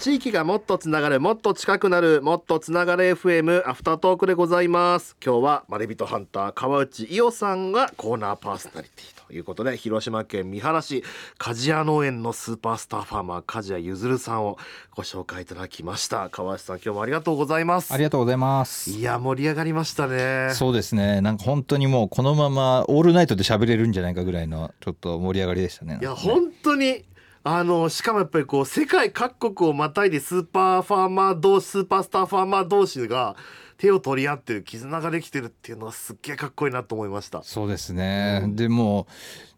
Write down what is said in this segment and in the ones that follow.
地域がもっとつながるもっと近くなるもっとつながる FM アフタートークでございます。今日はまれびとハンター川内伊代さんがコーナーパーソナリティということで広島県三原市鍛冶屋農園のスーパースターファーマー梶谷ゆずるさんをご紹介いただきました。川内さん今日もありがとうございます。ありがとうございます。いや盛り上がりましたね。そうですね。なんか本当にもうこのままオールナイトで喋れるんじゃないかぐらいのちょっと盛り上がりでしたね。いや本当にあのしかもやっぱりこう世界各国をまたいでスーパーファーマー同士スーパースターファーマー同士が手を取り合ってる絆ができてるっていうのはすっげえかっこいいなと思いました。そうですね、うん、でも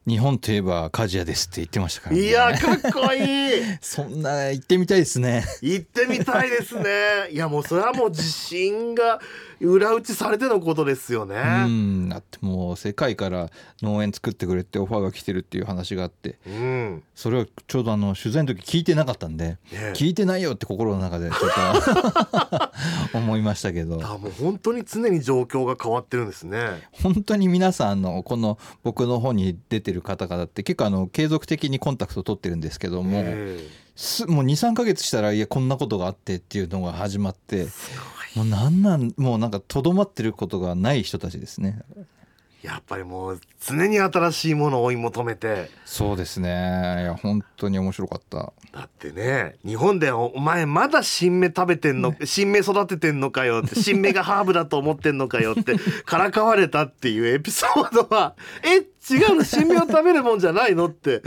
日本といえば鍛冶屋ですって言ってましたから、ね、いやかっこいい。そんな行ってみたいですね。行ってみたいですね。いやもうそれはもう自信が裏打ちされてのことですよね。うん。だってもう世界から農園作ってくれってオファーが来てるっていう話があって、うん、それはちょうどあの取材の時聞いてなかったんで、ね、聞いてないよって心の中でちょっと 思いましたけど。もう本当に常に状況が変わってるんですね。本当に皆さんのこの僕の方に出てる方々って結構あの継続的にコンタクト取ってるんですけども、もう23か月したらいやこんなことがあってっていうのが始まってもうなんなんもうなんかとどまってることがない人たちですね。やっぱりもう常に新しいものを追い求めて。そうですね。いや本当に面白かった。だってね日本でお前まだ新芽食べてんの、ね、新芽育ててんのかよって新芽がハーブだと思ってんのかよって からかわれたっていうエピソードはえ違うの？新芽を食べるもんじゃないの？って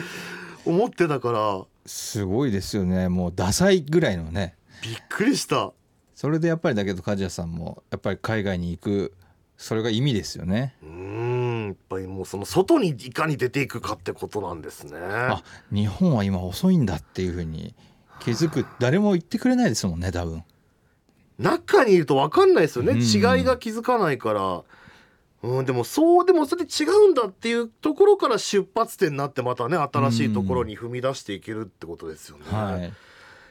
思ってたからすごいですよね。もうダサいぐらいのね。びっくりした。それでやっぱりだけど梶谷さんもやっぱり海外に行くそれが意味ですよね。うん。やっぱりもうその外にいかに出ていくかってことなんですね。あ日本は今遅いんだっていうふうに気づく。誰も言ってくれないですもんね多分。中にいると分かんないですよね、違いが気づかないからうん、でもそうでもそれ違うんだっていうところから出発点になってまたね新しいところに踏み出していけるってことですよね。は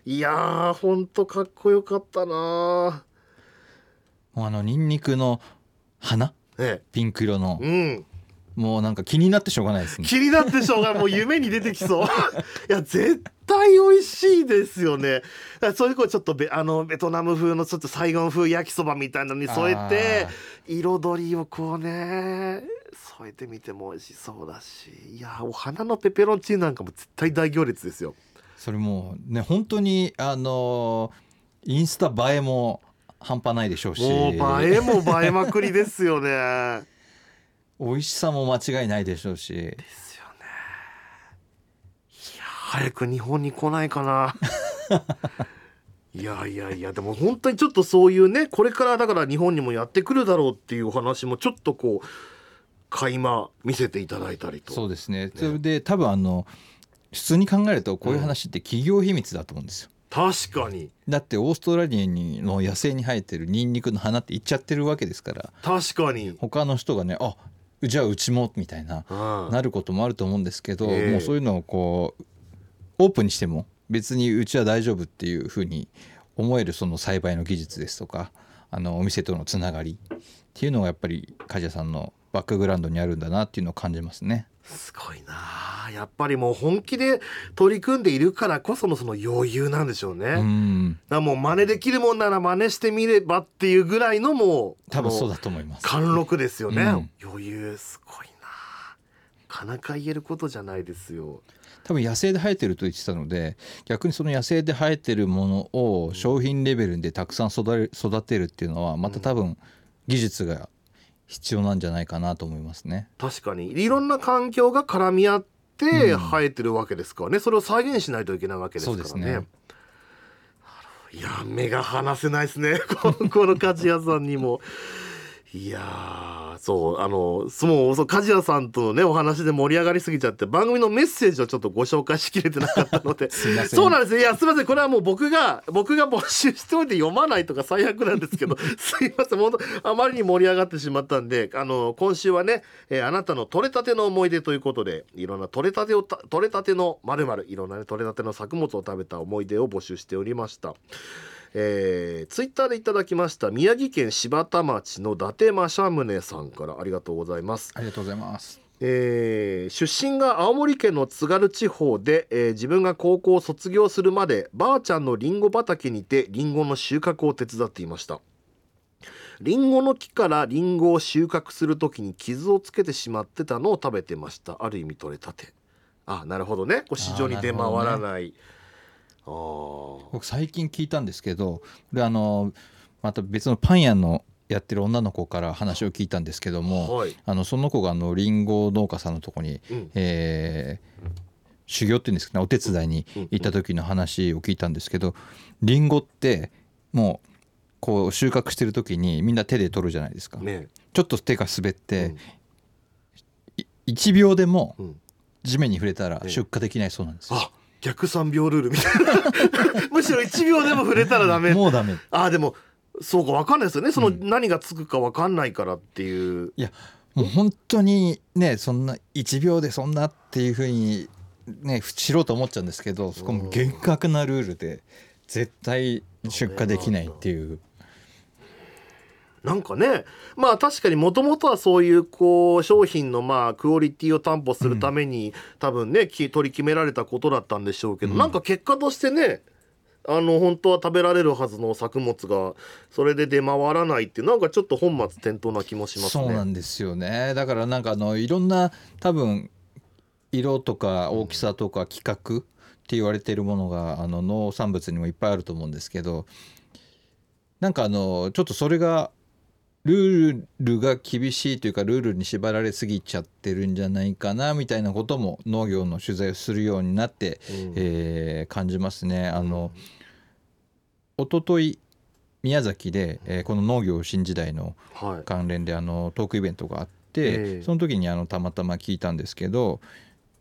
い、いやーほんとかっこよかったなあのニンニクの花、ええ、ピンク色の、うん、もうなんか気になってしょうがないですね。気になってしょうがない。もう夢に出てきそう。いや絶対美味しいですよね。そういうちょっとベあのベトナム風のちょっとサイゴン風焼きそばみたいなのに添えて彩りをこうね添えてみても美味しそうだし。いやお花のペペロンチーノなんかも絶対大行列ですよ。それもね本当にあのインスタ映えも半端ないでしょうし。もう映えも映えまくりですよね美味しさも間違いないでしょうし。ですよね。いや早く日本に来ないかな。いやいやいやでも本当にちょっとそういうねこれからだから日本にもやってくるだろうっていうお話もちょっとこう垣間見せていただいたりと。そうですね、ね、それで多分あの普通に考えるとこういう話って企業秘密だと思うんですよ、確かに。だってオーストラリアにの野生に生えてるニンニクの花って言っちゃってるわけですから。確かに。他の人がねあじゃあうちもみたいな、うん、なることもあると思うんですけど、えー、もうそういうのをこうオープンにしても別にうちは大丈夫っていうふうに思えるその栽培の技術ですとかあのお店とのつながりっていうのがやっぱり梶谷さんのバックグラウンドにあるんだなっていうのを感じますね。すごいなやっぱりもう本気で取り組んでいるからこそのその余裕なんでしょうね。うん、だもう真似できるもんなら真似してみればっていうぐらいのもう多分そうだと思います。貫禄ですよね、うん、余裕すごいななかなか言えることじゃないですよ。多分野生で生えてると言ってたので逆にその野生で生えてるものを商品レベルでたくさん育てるっていうのはまた多分技術が必要なんじゃないかなと思いますね。確かに。いろんな環境が絡み合って生えてるわけですからね、うん、それを再現しないといけないわけですからね。ね。いや目が離せないですね。このこの鍛冶屋さんにも。いやそうあのもうそう梶谷さんとのねお話で盛り上がりすぎちゃって番組のメッセージをちょっとご紹介しきれてなかったので。そうなんです。いやすみません。これはもう僕が僕が募集しておいて読まないとか最悪なんですけど。すいません。あまりに盛り上がってしまったんで あの今週はね、えー、あなたの取れたての思い出ということでいろんな取れたてを取れたてのまるまるいろんなね取れたての作物を食べた思い出を募集しておりました。えー、ツイッターでいただきました宮城県柴田町の伊達政宗さんからありがとうございます。ありがとうございます。えー、出身が青森県の津軽地方で、えー、自分が高校を卒業するまでばあちゃんのりんご畑にてりんごの収穫を手伝っていました。りんごの木からりんごを収穫する時に傷をつけてしまってたのを食べてました。ある意味取れたて。あなるほどね。こう市場に出回らない僕最近聞いたんですけどこれあのまた別のパン屋のやってる女の子から話を聞いたんですけども、はい、あのその子があのリンゴ農家さんのとこに、うん、えー、修行っていうんですかねお手伝いに行った時の話を聞いたんですけどリンゴってもうこう収穫してる時にみんな手で取るじゃないですか、ね、ちょっと手が滑って、うん、1秒でも地面に触れたら出荷できないそうなんですよ。あ逆3秒ルールみたいな。むしろ1秒でも触れたらダメ。もうダメ。あでもそうか分かんないですよね。その何がつくか分かんないからっていう、うん、いやもう本当にねそんな1秒でそんなっていうふうにね知ろうと思っちゃうんですけどそこも厳格なルールで絶対出荷できないっていう。なんかねまあ確かにもともとはそういうこう商品のまあクオリティを担保するために、うん、多分ね取り決められたことだったんでしょうけど、うん、なんか結果としてねあの本当は食べられるはずの作物がそれで出回らないってなんかちょっと本末転倒な気もしますね。そうなんですよね。だからなんかあのいろんな多分色とか大きさとか規格って言われているものがあの農産物にもいっぱいあると思うんですけどなんかあのちょっとそれがルールが厳しいというかルールに縛られすぎちゃってるんじゃないかなみたいなことも農業の取材をするようになって、うん、えー、感じますね。あの一昨日宮崎で、えー、この農業新時代の関連で、あのトークイベントがあって、その時にあのたまたま聞いたんですけど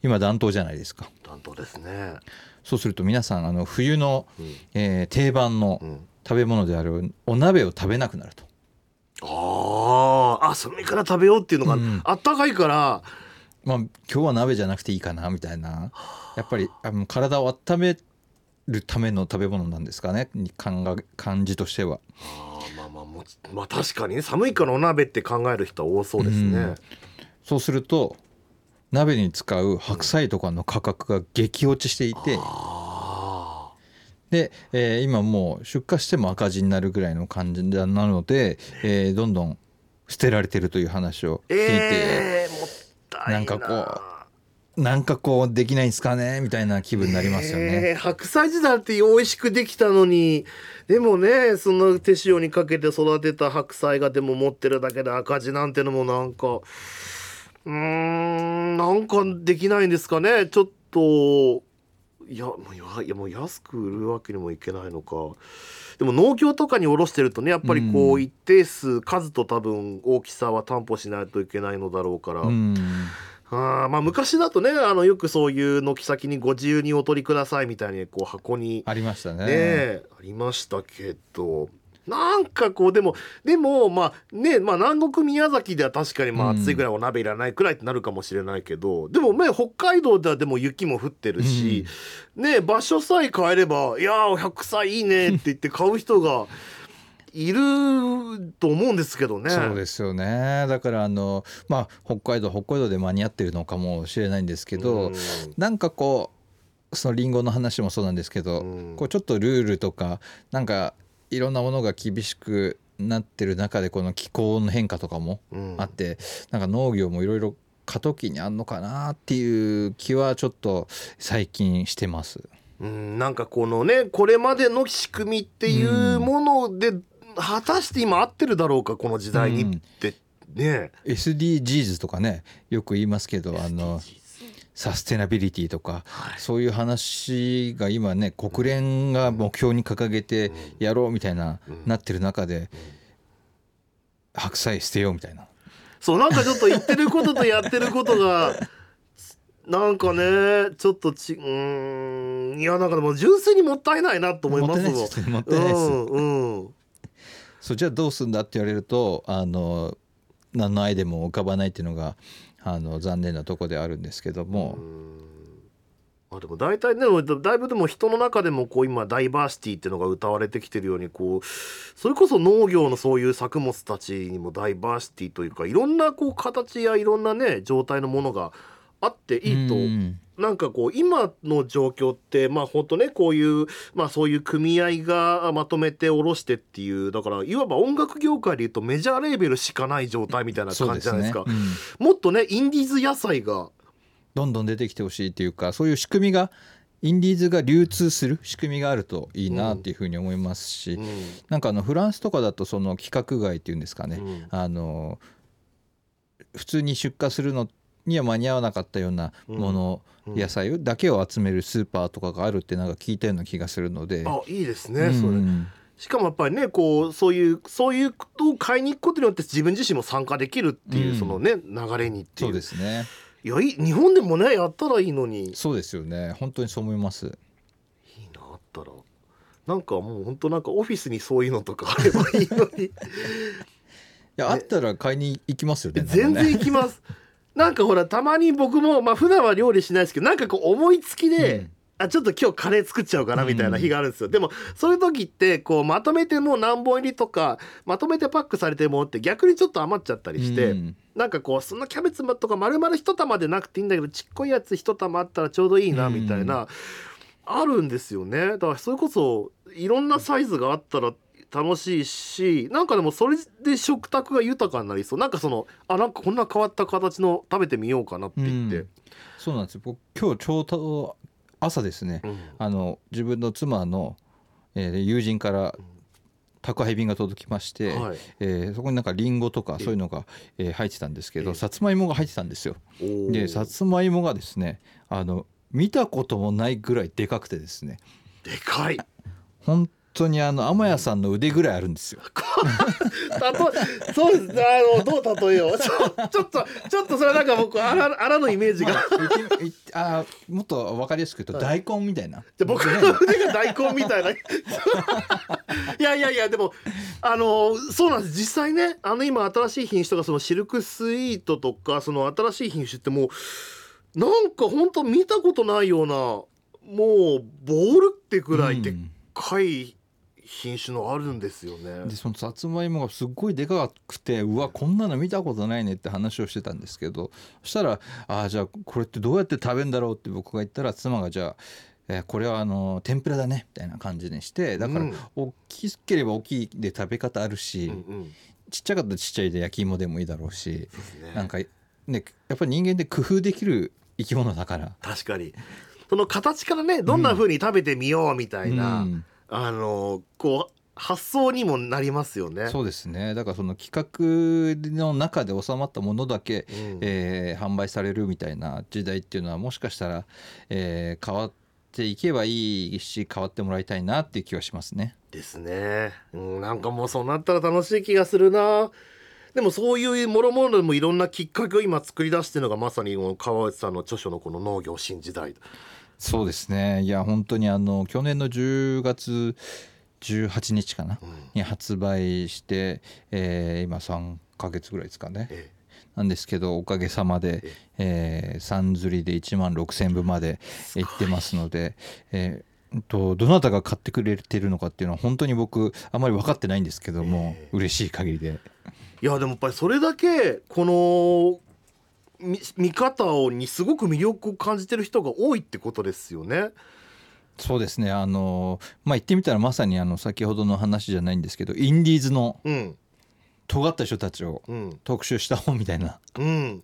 今暖冬じゃないですか。暖冬ですね。そうすると皆さんあの冬の、うん、えー、定番の食べ物であるお鍋を食べなくなると。ああそれから食べようっていうのが、うん、あったかいから。まあ今日は鍋じゃなくていいかなみたいな。やっぱりあの体を温めるための食べ物なんですかね感感じとしては。あまあまあもまあ確かにね寒いからお鍋って考える人は多そうですね、うん、そうすると鍋に使う白菜とかの価格が激落ちしていて、うんで、えー、今もう出荷しても赤字になるぐらいの感じなので、えー、どんどん捨てられてるという話を聞いて、えー、な。んかこうなんかこうできないんですかねみたいな気分になりますよね、えー、白菜時代って美味しくできたのに。でもねその手塩にかけて育てた白菜がでも持ってるだけで赤字なんてのもなんかうーんなんかできないんですかね。ちょっといやもういやもう安く売るわけにもいけないのか。でも農協とかに卸してるとねやっぱりこう一定数数と多分大きさは担保しないといけないのだろうから。うん。あまあ昔だとねあのよくそういう軒先にご自由にお取りくださいみたいにこう箱にありましたね。ねありましたけどなんかこうでもでもまあねまあ南国宮崎では確かにまあ暑いぐらいお鍋いらないくらいってなるかもしれないけど、うん、でもね北海道ではでも雪も降ってるし、うん、ね場所さえ変えれば「いや100歳いいね」って言って買う人が。いると思うんですけどね。そうですよね。だからあのまあ北海道北海道で間に合ってるのかもしれないんですけど、うん、なんかこうそのリンゴの話もそうなんですけど、うん、こうちょっとルールとかなんかいろんなものが厳しくなってる中でこの気候の変化とかもあって、うん、なんか農業もいろいろ過渡期にあんのかなっていう気はちょっと最近してます。うん、なんかこのねこれまでの仕組みっていうもので、うん、果たして今合ってるだろうかこの時代にって、ね SDGs とかねよく言いますけどあのサステナビリティとか、はい、そういう話が今ね国連が目標に掲げてやろうみたいな、なってる中で、白菜捨てようみたいな。そうなんかちょっと言ってることとやってることが なんかねちょっとちうんいやなんかでも純粋にもったいないなと思いますもん。もったいないです。うんうん、そうじゃあどうすんだって言われるとあの何のアイデアも浮かばないっていうのがあの残念なとこであるんですけども。あでも大体ねだいぶでも人の中でもこう今ダイバーシティっていうのが歌われてきてるようにこうそれこそ農業のそういう作物たちにもダイバーシティというかいろんなこう形やいろんなね状態のものがあっていいと、ん、なんかこう今の状況ってまあ本当ねこういうまあそういう組合がまとめて下ろしてっていうだからいわば音楽業界でいうとメジャーレーベルしかない状態みたいな感じじゃないですか。すねうん、もっとねインディーズ野菜がどんどん出てきてほしいっていうかそういう仕組みがインディーズが流通する仕組みがあるといいなっていうふうに思いますし、うん、なんかあのフランスとかだとその規格外っていうんですかね、うん、あの普通に出荷するのには間に合わなかったようなもの、うん、野菜だけを集めるスーパーとかがあるってなんか聞いたような気がするので。あいいですね、それ。しかもやっぱりねこうそういうそういうことを買いに行くことによって自分自身も参加できるっていう、そのね流れにっていう。そうですね。いや日本でもねやったらいいのに。そうですよね。本当にそう思います。いいなあったら。なんかもう本当なんかオフィスにそういうのとかあればいいのに。いや、ね、あったら買いに行きますよね全然行きますなんかほらたまに僕もまあ普段は料理しないですけどなんかこう思いつきで、うん。あちょっと今日カレー作っちゃおうかなみたいな日があるんですよ、うん、でもそういう時ってこうまとめてもう何本入りとかまとめてパックされてもって逆にちょっと余っちゃったりして、うん、なんかこうそんなキャベツとか丸々一玉でなくていいんだけどちっこいやつ一玉あったらちょうどいいなみたいな、うん、あるんですよね。だからそれこそいろんなサイズがあったら楽しいしなんかでもそれで食卓が豊かになりそう。なんかそのあなんかこんな変わった形の食べてみようかなって言って、うん、そうなんですよ。僕今日ちょうど朝ですね、うん、あの自分の妻の、えー、友人から宅配便が届きまして、はい、えー、そこになんかりんごとかそういうのが、えー、入ってたんですけどさつまいもが入ってたんですよ。でさつまいもがですねあの見たこともないぐらいでかくてですね。でかい。本当にあの天谷さんの腕ぐらいあるんですよ。そうですあのどう例えようちょちょっとちょっとそれなんか僕あらあらのイメージが、まあ、あもっと分かりやすく言うと大根みたいな。じゃ僕の腕が大根みたいな。いやいやいやでもあのそうなんです実際ねあの今新しい品種とかそのシルクスイートとかその新しい品種ってもうなんか本当見たことないようなもうボールってぐらいでっかい、品種のあるんですよね。でそのさつまいもがすっごいでかくてうわこんなの見たことないねって話をしてたんですけどそしたら「ああじゃあこれってどうやって食べるんだろう?」って僕が言ったら妻がじゃあえー、これはあの天ぷらだねみたいな感じにしてだから大きければ大きいで食べ方あるし、うんうん、ちっちゃかったらちっちゃいで焼き芋でもいいだろうし、ね、なんかねやっぱり人間で工夫できる生き物だから。確かに。その形からねどんなふうに食べてみようみたいな、うんあのこう発想にもなりますよね。そうですね。だからその企画の中で収まったものだけ、うん、えー、販売されるみたいな時代っていうのはもしかしたら、えー、変わっていけばいいし変わってもらいたいなっていう気はしますね。ですね。うん、なんかもうそうなったら楽しい気がするな。でもそういうもろもろでもいろんなきっかけを今作り出してるのがまさに川内さんの著書のこの農業新時代。そうですね。いや本当にあの去年の10月18日かな、うん、に発売して、えー、今3か月ぐらいですかね、ええ、なんですけどおかげさまで、ええ。ー、3釣りで1万6,000部までい。ってますので、えー、とどなたが買ってくれてるのかっていうのは本当に僕あまり分かってないんですけども、えー、嬉しい限りで。いやでもやっぱりそれだけこの見方をにすごく魅力を感じてる人が多いってことですよね。そうですねあのまあ言ってみたらまさにあの先ほどの話じゃないんですけどインディーズの尖った人たちを特集した本みたいな、うん、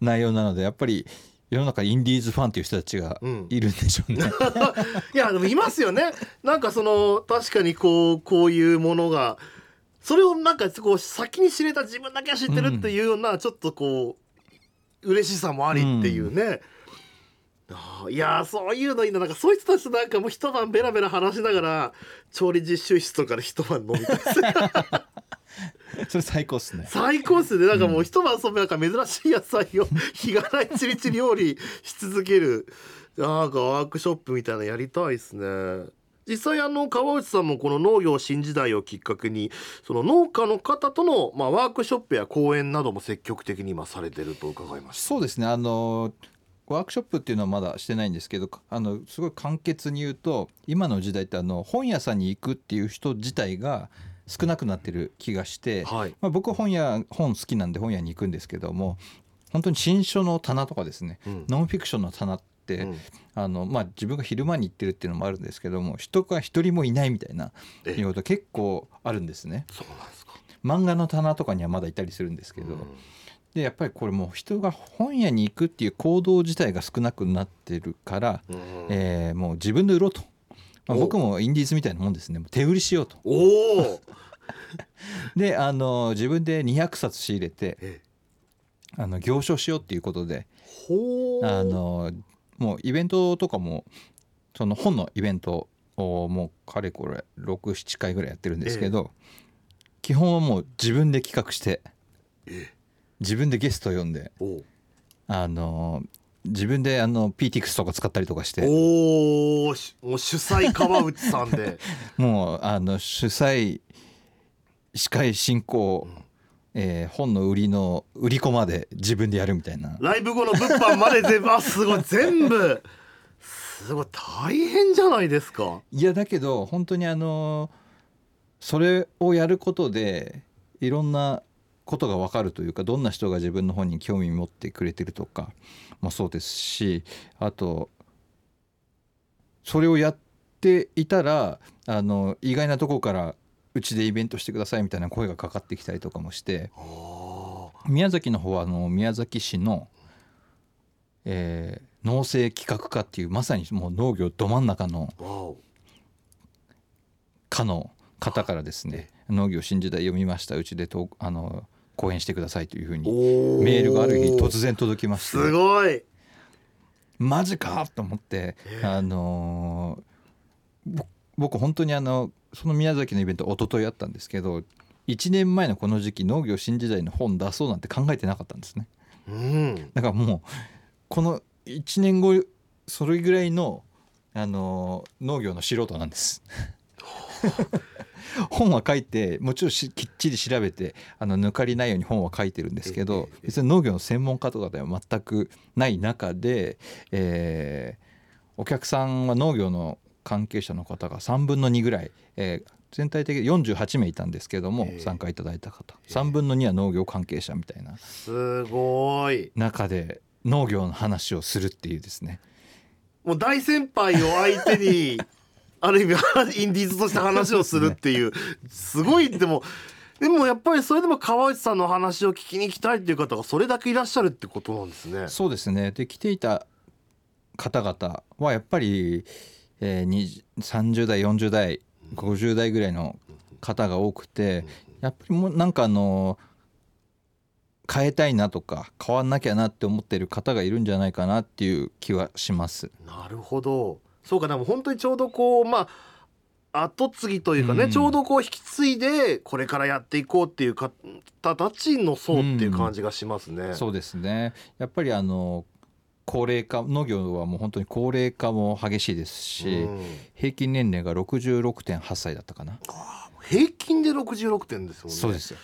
内容なのでやっぱり世の中インディーズファンっていう人たちがいるんでしょうね。うん、いやでもいますよね。なんかその確かにこうこういうものがそれをなんかこう先に知れた自分だけは知ってるっていうような、ちょっとこう嬉しさもありっていうね、うん、いやそういうのいいな。なんかそいつたちとなんかもう一晩ベラベラ話しながら調理実習室とかで一晩飲みたい。それ最高っすね。最高っすね。なんかもう一晩そんなんか珍しい野菜を 日がないちりちり料理し続ける。なんかワークショップみたいなやりたいっすね実際あの川内さんもこの農業新時代をきっかけにその農家の方とのまあワークショップや講演なども積極的に今されてると伺いました。そうですね。あのワークショップっていうのはまだしてないんですけどあのすごい簡潔に言うと今の時代ってあの本屋さんに行くっていう人自体が少なくなってる気がして、はい、まあ、僕本屋本好きなんで本屋に行くんですけども本当に新書の棚とかですね、うん、ノンフィクションの棚あのまあ、自分が昼間に行ってるっていうのもあるんですけども人が一人もいないみたいないうこと結構あるんですね。そうなんですか。漫画の棚とかにはまだいたりするんですけど、うん、でやっぱりこれもう人が本屋に行くっていう行動自体が少なくなってるから、うん、えー、もう自分で売ろうと、まあ、僕もインディーズみたいなもんですね。手売りしようと。であの自分で200冊仕入れてあの行商しようっていうことであのもうイベントとかもその本のイベントをもうかれこれ67回ぐらいやってるんですけど、基本はもう自分で企画して自分でゲスト呼んであの自分であの PTX とか使ったりとかしておう主催川内さんで。もうあの主催司会進行、うん、えー、本の売りの売り子まで自分でやるみたいな。ライブ後の物販まで全部す。ごい。全部。すごい。大変じゃないですか。いやだけど本当にあのそれをやることでいろんなことが分かるというかどんな人が自分の本に興味持ってくれてるとかもそうですしあとそれをやっていたらあの意外なとこからうちでイベントしてくださいみたいな声がかかってきたりとかもして宮崎の方はあの宮崎市の、えー、農政企画課っていうまさにもう農業ど真ん中の課の方からですね農業新時代読みました。うちでとあの講演してくださいというふうにメールがある日突然届きまして。すごい。マジかと思って、あのー、僕本当にあのその宮崎のイベント一昨日やったんですけど1年前のこの時期農業新時代の本出そうなんて考えてなかったんですね。うん、だからもうこの1年後それぐらいのあの農業の素人なんです。本は書いてもちろんきっちり調べてあの抜かりないように本は書いてるんですけど別に農業の専門家とかでは全くない中で、えー、お客さんは農業の関係者の方が3分の2ぐらい、えー、全体的に48名いたんですけども参加いただいた方。3分の2は農業関係者みたいな。すごい。中で農業の話をするっていうですね。もう大先輩を相手に ある意味インディーズとして話をするっていう。すごいでもでもやっぱりそれでも川内さんの話を聞きに行きたいっていう方がそれだけいらっしゃるってことなんですね。そうですね。で来ていた方々はやっぱり、えー、30代40代50代ぐらいの方が多くてやっぱりもうなんかあの変えたいなとか変わんなきゃなって思ってる方がいるんじゃないかなっていう気はします。なるほどそうかでも本当にちょうどこうまあ後継ぎというかね、うん、ちょうどこう引き継いでこれからやっていこうっていう方たちの層っていう感じがしますね。うん、そうですねやっぱりあの高齢化農業はもう本当に高齢化も激しいですし、うん、平均年齢が66.8歳だったかな。平均で66点ですよね。そうですよ。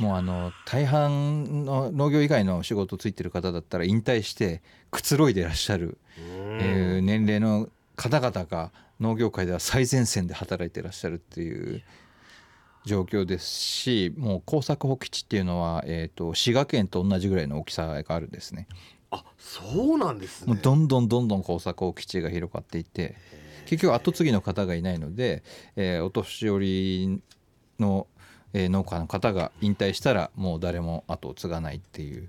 もうあの大半の農業以外の仕事ついてる方だったら引退してくつろいでらっしゃる、えー、年齢の方々が農業界では最前線で働いてらっしゃるっていう状況ですしもう耕作放棄地っていうのは、えーと、滋賀県と同じぐらいの大きさがあるんですね。あそうなんですね。もうどんどんどんどん耕作放棄地が広がっていて結局後継ぎの方がいないので、えー、お年寄りの、えー、農家の方が引退したらもう誰も後を継がないっていう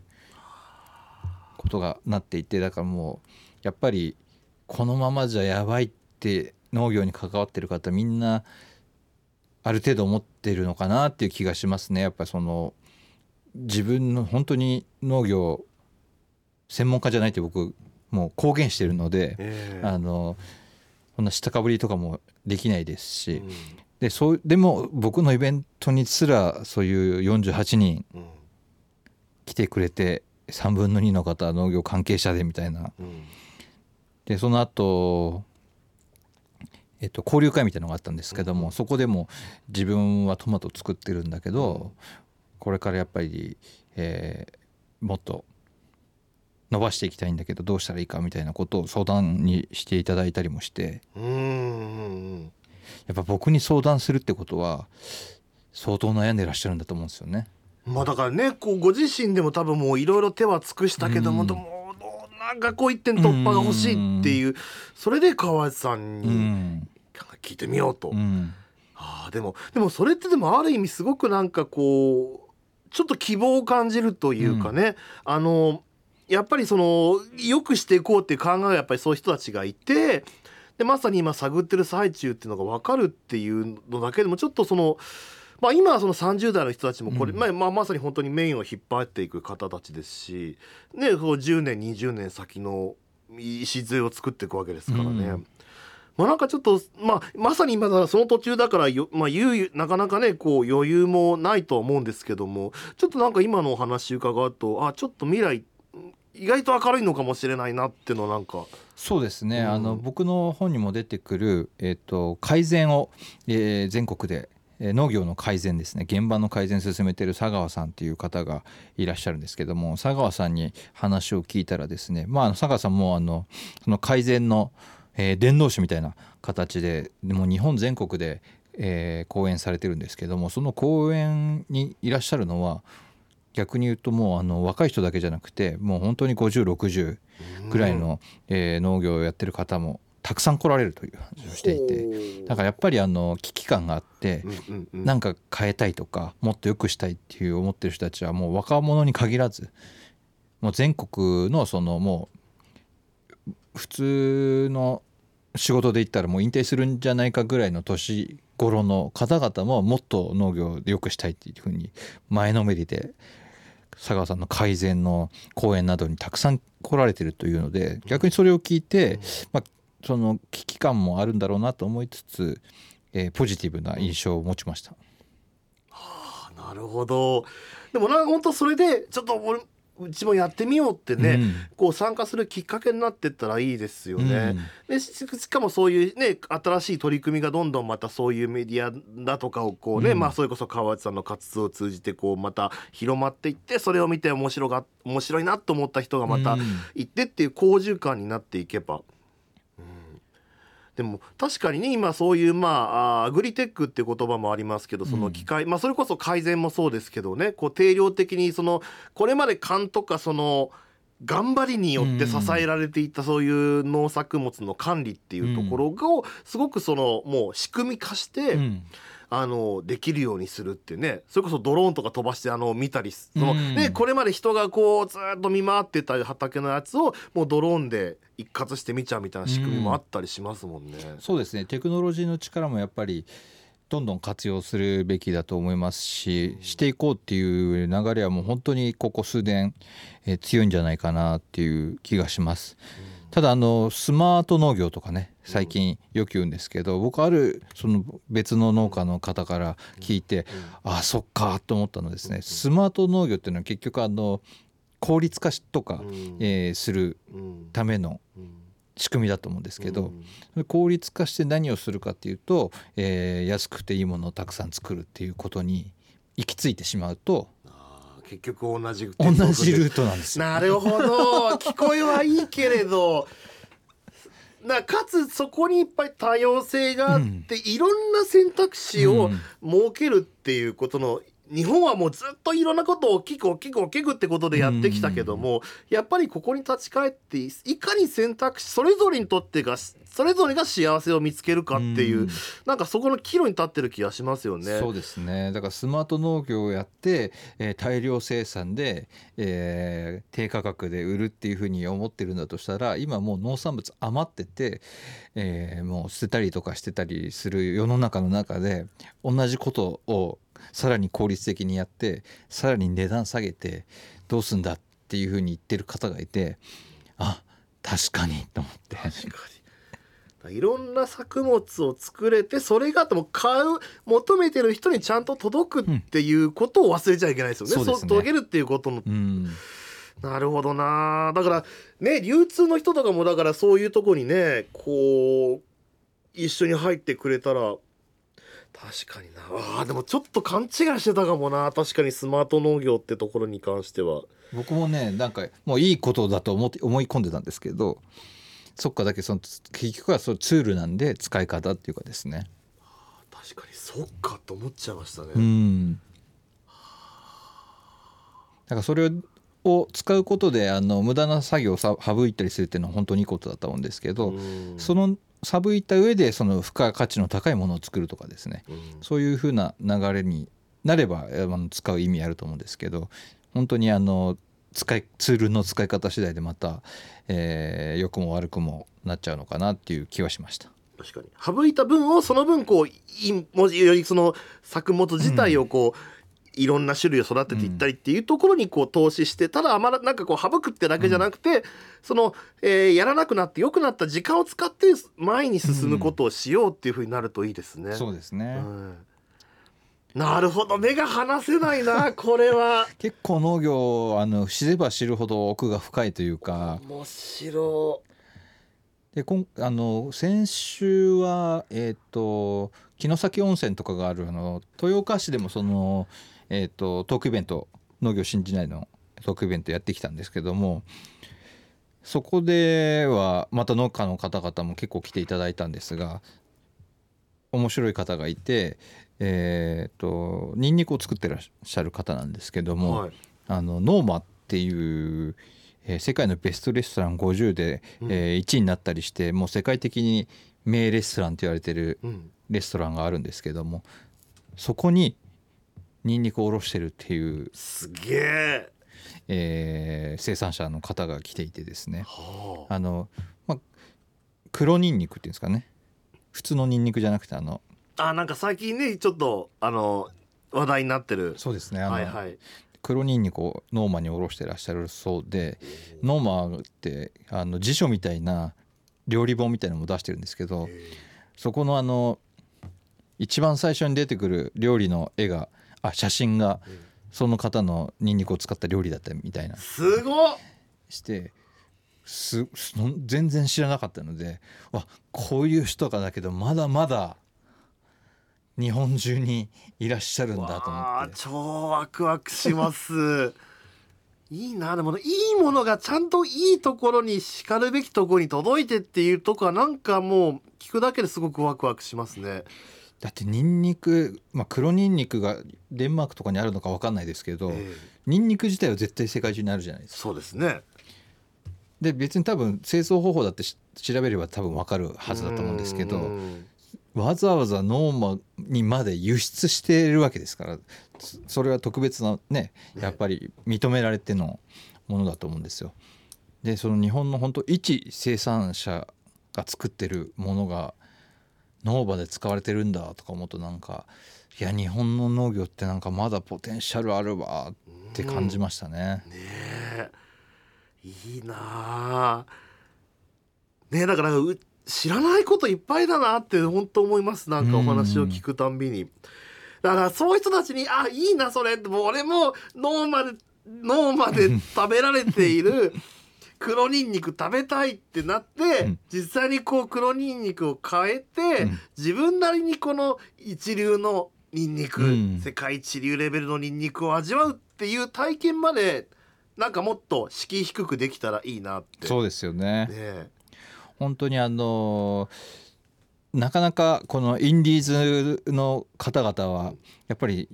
ことがなっていてだからもうやっぱりこのままじゃやばいって農業に関わってる方みんなある程度思ってるのかなっていう気がしますねやっぱその自分の本当に農業専門家じゃないって僕もう公言してるので、えー、あのこんな下かぶりとかもできないですし、うん、でそうでも僕のイベントにすらそういう48人来てくれて3分の2の方農業関係者でみたいな。うん。でその後えっと、交流会みたいなのがあったんですけども、うん、そこでも自分はトマト作ってるんだけど、うん、これからやっぱり、えー、もっと伸ばしていきたいんだけどどうしたらいいかみたいなことを相談にしていただいたりもして。うんやっぱ僕に相談するってことは相当悩んでらっしゃるんだと思うんですよね。まあだからねこうご自身でも多分もういろいろ手は尽くしたけども、うん、もうなんかこう一点突破が欲しいっていう、うそれで川内さんに聞いてみようと。うん、あでもでもそれってでもある意味すごくなんかこうちょっと希望を感じるというかね、あのやっぱりその良くしていこうっていう考えがやっぱりそういう人たちがいてでまさに今探ってる最中っていうのが分かるっていうのだけでもちょっとその。まあ、今はその30代の人たちもこれ、うん、まあ、まあまさに本当にメインを引っ張っていく方たちですし、ね、その10年20年先の礎を作っていくわけですからね。うんまあ、なんかちょっと、まあ、まさに今だその途中だからよ、まあ、なかなかねこう余裕もないとは思うんですけどもちょっとなんか今のお話伺うとあちょっと未来意外と明るいのかもしれないなっていうのなんか。そうですね、うん、あの僕の本にも出てくる、えーと、改善を、えー、全国で農業の改善ですね。現場の改善進めてる佐川さんっていう方がいらっしゃるんですけども佐川さんに話を聞いたらですねまあ佐川さんもあのその改善の、えー、伝道師みたいな形ででも日本全国で、えー、講演されてるんですけどもその講演にいらっしゃるのは逆に言うともうあの若い人だけじゃなくてもう本当に5060ぐらいの、えー、農業をやってる方もたくさん来られるという話をしていてだからやっぱりあの危機感があって何か変えたいとかもっと良くしたいっていう思ってる人たちはもう若者に限らずもう全国のそのもう普通の仕事で言ったらもう引退するんじゃないかぐらいの年頃の方々ももっと農業で良くしたいっていうふうに前のめりで佐川さんの改善の講演などにたくさん来られてるというので逆にそれを聞いて、まあ、その危機感もあるんだろうなと思いつつ、えー、ポジティブな印象を持ちました。はあ、なるほど。でもなんか本当それでちょっと俺うちもやってみようってね、うん、こう参加するきっかけになってったらいいですよね。うん、でしかもそういうね新しい取り組みがどんどんまたそういうメディアだとかをこうね、うん、まあそれこそ川内さんの活動を通じてこうまた広まっていってそれを見て面白が面白いなと思った人がまた行ってっていう好循環になっていけば。でも確かにね今そういうまあアグリテックっていう言葉もありますけどその機械、うん、まあそれこそ改善もそうですけどねこう定量的にそのこれまで勘とかその頑張りによって支えられていたそういう農作物の管理っていうところをすごくそのもう仕組み化して、うんあのできるようにするってね。それこそドローンとか飛ばしてあの見たりその、ね、これまで人がこうずっと見回ってた畑のやつをもうドローンで一括して見ちゃうみたいな仕組みもあったりしますもんね。うそうですね。テクノロジーの力もやっぱりどんどん活用するべきだと思いますししていこうっていう流れはもう本当にここ数年、えー、強いんじゃないかなっていう気がします。うんただあのスマート農業とかね最近よく言うんですけど僕あるその別の農家の方から聞いてああそっかと思ったのですねスマート農業っていうのは結局あの効率化とか、えー、するための仕組みだと思うんですけど、効率化して何をするかっていうと、えー、安くていいものをたくさん作るっていうことに行き着いてしまうと結局同じ同じルートなんですなるほど。聞こえはいいけれど。なかつそこにいっぱい多様性があって、うん、いろんな選択肢を設けるっていうことの日本はもうずっといろんなことを大きく大きく大きくってことでやってきたけども、やっぱりここに立ち返っていかに選択肢それぞれにとってがそれぞれが幸せを見つけるかっていう、うなんかそこの岐路に立ってる気がしますよね。そうですね。だからスマート農業をやって、えー、大量生産で、えー、低価格で売るっていうふうに思ってるんだとしたら今もう農産物余ってて、えー、もう捨てたりとかしてたりする世の中の中で同じことをさらに効率的にやってさらに値段下げてどうすんだっていうふうに言ってる方がいてあ確かにと思って。確かに。いろんな作物を作れてそれがとも買う求めてる人にちゃんと届くっていうことを忘れちゃいけないですよね。うん、そう、ね、届けるっていうことの、うん、なるほどな。だからね流通の人とかもだからそういうとこにねこう一緒に入ってくれたら確かにな。あでもちょっと勘違いしてたかもな。確かにスマート農業ってところに関しては。僕もねなんかもういいことだと思って思い込んでたんですけどそっかだけその結局はそツールなんで使い方っていうかですね。確かにそっかと思っちゃいましたね。うん。だからそれを使うことであの無駄な作業を省いたりするっていうのは本当にいいことだと思うんですけどその省いた上でその付加価値の高いものを作るとかですね、そういうふうな流れになればあの使う意味あると思うんですけど本当にあの使いツールの使い方次第でまた、えー、良くも悪くもなっちゃうのかなっていう気はしました。確かに。省いた分をその分こうい文字よりその作物自体をこう、うんいろんな種類を育てていったりっていうところにこう投資して、ただあまらなんかこう省くってだけじゃなくて、その、えー、やらなくなって良くなった時間を使って前に進むことをしようっていうふうになるといいですね。そうですね、うん。なるほど目が離せないな これは。結構農業あの知れば知るほど奥が深いというか。面白でこんあの先週はえっ、ー、と城崎温泉とかがあるあの豊岡市でもそのえーと、トークイベント農業新時代のトークイベントやってきたんですけどもそこではまた農家の方々も結構来ていただいたんですが面白い方がいてえっ、ー、とニンニクを作ってらっしゃる方なんですけども、はい、あのノーマっていうえー、世界のベストレストラン50で、うん、えー、1位になったりしてもう世界的に名レストランと言われてるレストランがあるんですけどもそこにニンニクをおろしてるっていうすげえ。えー、生産者の方が来ていてですね、はあ、あの、まあ、黒ニンニクっていうんですかね。普通のニンニクじゃなくてあのあなんか最近ねちょっとあの話題になってる。そうですねあの、はいはい、黒ニンニクをノーマにおろしてらっしゃるそうでノーマってあの辞書みたいな料理本みたいなのも出してるんですけどそこのあの一番最初に出てくる料理の絵があ写真がその方のニンニクを使った料理だったみたいな。すごっ。してす全然知らなかったのでわこういう人がだけどまだまだ日本中にいらっしゃるんだと思って。超ワクワクします。いいなでもいいものがちゃんといいところにしかるべきところに届いてっていうとこはなんかもう聞くだけですごくワクワクしますねだってニンニク、まあ、黒ニンニクがデンマークとかにあるのか分かんないですけど、えー、ニンニク自体は絶対世界中にあるじゃないですか。そうですねで別に多分清掃方法だって調べれば多分分かるはずだと思うんですけどわざわざノーマにまで輸出しているわけですからそれは特別なねやっぱり認められてのものだと思うんですよ。でその日本の本当一生産者が作ってるものが農場で使われてるんだとか思うとなんかいや日本の農業ってなんかまだポテンシャルあるわって感じましたね。うん、ねいいなねだから知らないこといっぱいだなって本当思います。なんかお話を聞くたんびに。だからそういう人たちに「あいいなそれ」ってもう俺も脳まで脳まで食べられている 黒ニンニク食べたいってなって、うん、実際にこう黒ニンニクを変えて、うん、自分なりにこの一流のニンニク、うん、世界一流レベルのニンニクを味わうっていう体験までなんかもっと敷居低くできたらいいなって。そうですよね。ね本当にあのなかなかこのインディーズの方々はやっぱり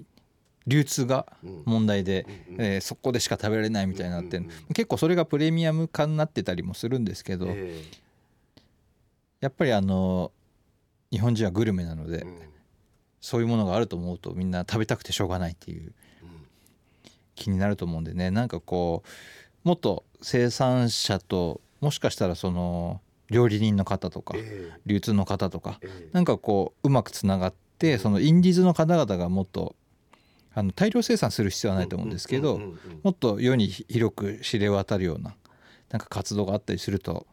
流通が問題で、うん、えー、そこでしか食べられないみたいになって、結構それがプレミアム化になってたりもするんですけど、えー、やっぱりあの日本人はグルメなので、うん、そういうものがあると思うとみんな食べたくてしょうがないっていう気になると思うんでね。なんかこうもっと生産者ともしかしたらその料理人の方とか、えー、流通の方とか、えー、なんかこううまくつながってそのインディーズの方々がもっとあの大量生産する必要はないと思うんですけどもっと世に広く知れ渡るようななんか活動があったりすると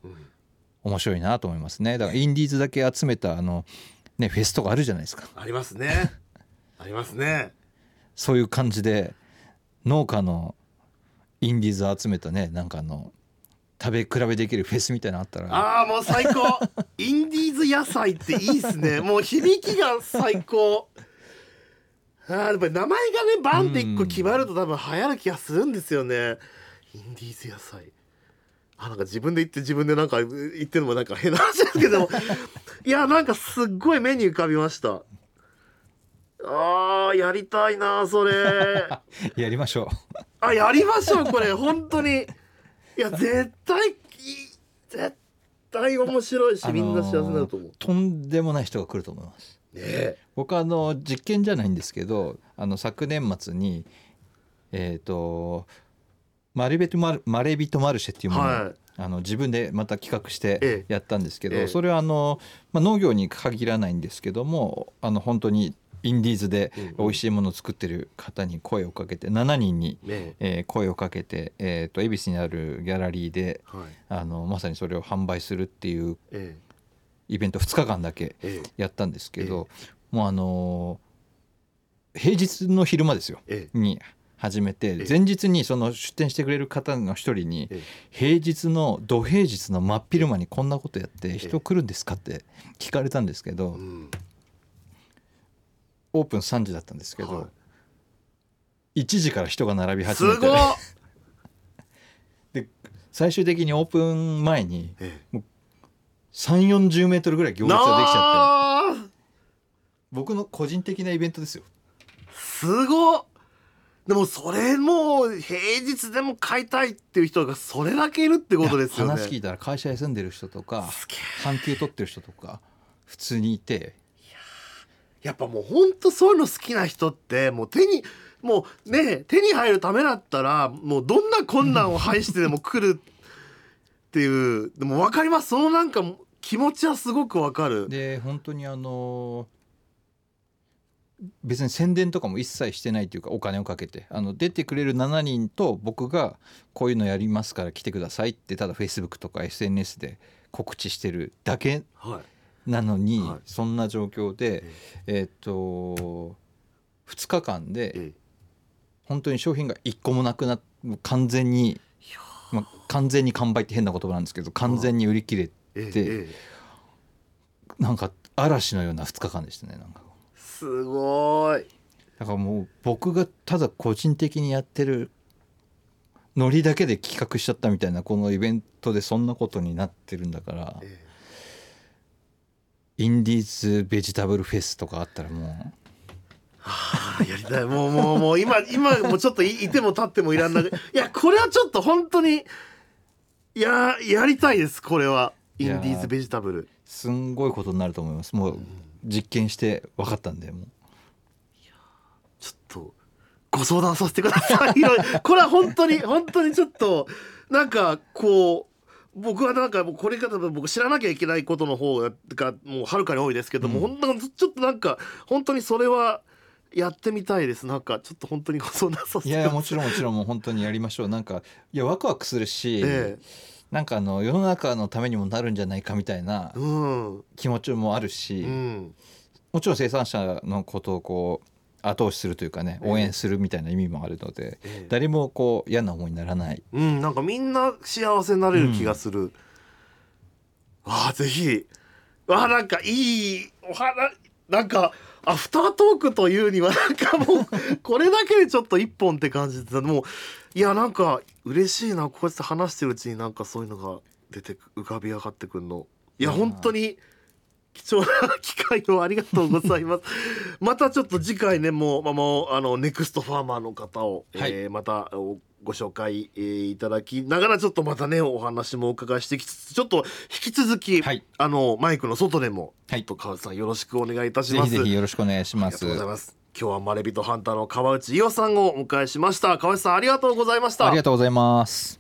面白いなと思いますね。だからインディーズだけ集めたあの、ね、フェスとかあるじゃないですか。ありますね。ありますね。そういう感じで農家のインディーズ集めたねなんかあの食べ比べできるフェスみたいなのあったら。ああもう最高。インディーズ野菜っていいっすね。もう響きが最高あやっぱり名前がねバンって一個決まると多分流行る気がするんですよね。インディーズ野菜。あなんか自分で言って自分でなんか言ってるのもなんか変な話ですけど。いやなんかすっごい目に浮かびました。あーやりたいなそれ。やりましょう。あやりましょうこれ。本当に。いや絶対絶対面白いし、みんな幸せになると思う。とんでもない人が来ると思いますね僕はあの実験じゃないんですけどあの昨年末にえっ、とマレビトマルマレビトマルシェっていうものを、はい。あの自分でまた企画してええ。やったんですけど、ええ。それはあの、まあ、農業に限らないんですけどもあの本当にインディーズでうん美味しいものを作ってる方に声をかけて7人に、ねえ。ー声をかけて、えー、と恵比寿にあるギャラリーではい。あのまさにそれを販売するっていうえイベント2日間だけええ。やったんですけど、もうあのー平日の昼間ですよ。えに始めてえ前日にその出店してくれる方の一人にえ平日の土平日の真っ昼間にこんなことやってえ人来るんですかって聞かれたんですけどうん。オープン3時だったんですけはど1時から人が並びい始めて。最終的にオープン前にえ3 4 0メートルぐらい行え列ができちゃって。僕の個人的なイベントですよ。すごっ。でもそれもう平日でも買いたいっていう人がそれだけいるってことですよね。話聞いたら会社休んでる人とかすげえ。半休取ってる人とか普通にいて。やっぱもうほんとそういうの好きな人ってもう手にもうね手に入るためだったらもうどんな困難を排してでも来るっていうでも分かります。そのなんか気持ちはすごく分かる。で本当にあの別に宣伝とかも一切してないというかお金をかけて。あの出てくれる7人と僕がこういうのやりますから来てくださいってただ Facebook とか SNS で告知してるだけはい。なのに、はい。そんな状況でええ。っ、と2日間でえ本当に商品が1個もなくなっもう完全に、まあ、完全に完売って変な言葉なんですけど完全に売り切れええでええ。なんか嵐のような2日間でしたねなんか。すごい。だからもう僕がただ個人的にやってるノリだけで企画しちゃったみたいなこのイベントでそんなことになってるんだからえインディーズベジタブルフェスとかあったらもああやりたい。もうもうもう今今もうちょっといいても立ってもいらんないいやこれはちょっと本当にいややりたいですこれは。インディーズベジタブル。うすんごいことになると思います。もう実験して分かったんでもう。ちょっとご相談させてください。これは本当に本当にちょっとなんかこう僕はなんかもうこれから僕知らなきゃいけないことの方がもうはるかに多いですけども、うん。本当にちょっとなんか本当にそれはやってみたいです。なんかちょっと本当にご相談させていやもちろんもちろんもう本当にやりましょう。なんかいやワクワクするし、えなんかあの世の中のためにもなるんじゃないかみたいなえうん。気持ちもあるし、うん。もちろん生産者のことをこう後押しするというかねええ。応援するみたいな意味もあるので、ええ。誰もこう嫌な思いにならない。うん、なんかみんな幸せになれる気がする。わあ、ぜひ。わあ、なんかいいお話、なんか、アフタートークというには、なんかもう、これだけでちょっと一本って感じで、もう、いや、なんか、嬉しいな、こうやって話してるうちになんかそういうのが出て、浮かび上がってくるの。いや、本当に、貴重な機会をありがとうございます。またちょっと次回ね、もう、もう、あの、ネクストファーマーの方を、はいえーまたおご紹介、えーいただきながら、ちょっとまたね、お話もお伺いしてきつつ、ちょっと引き続き、はいあの、マイクの外でも、はいちょっと川内さんよろしくお願いいたします。ぜひぜひよろしくお願いしますありがとうございます。今日はマレビトハンターの川内伊代さんをお迎えしました。川内さんありがとうございました。ありがとうございます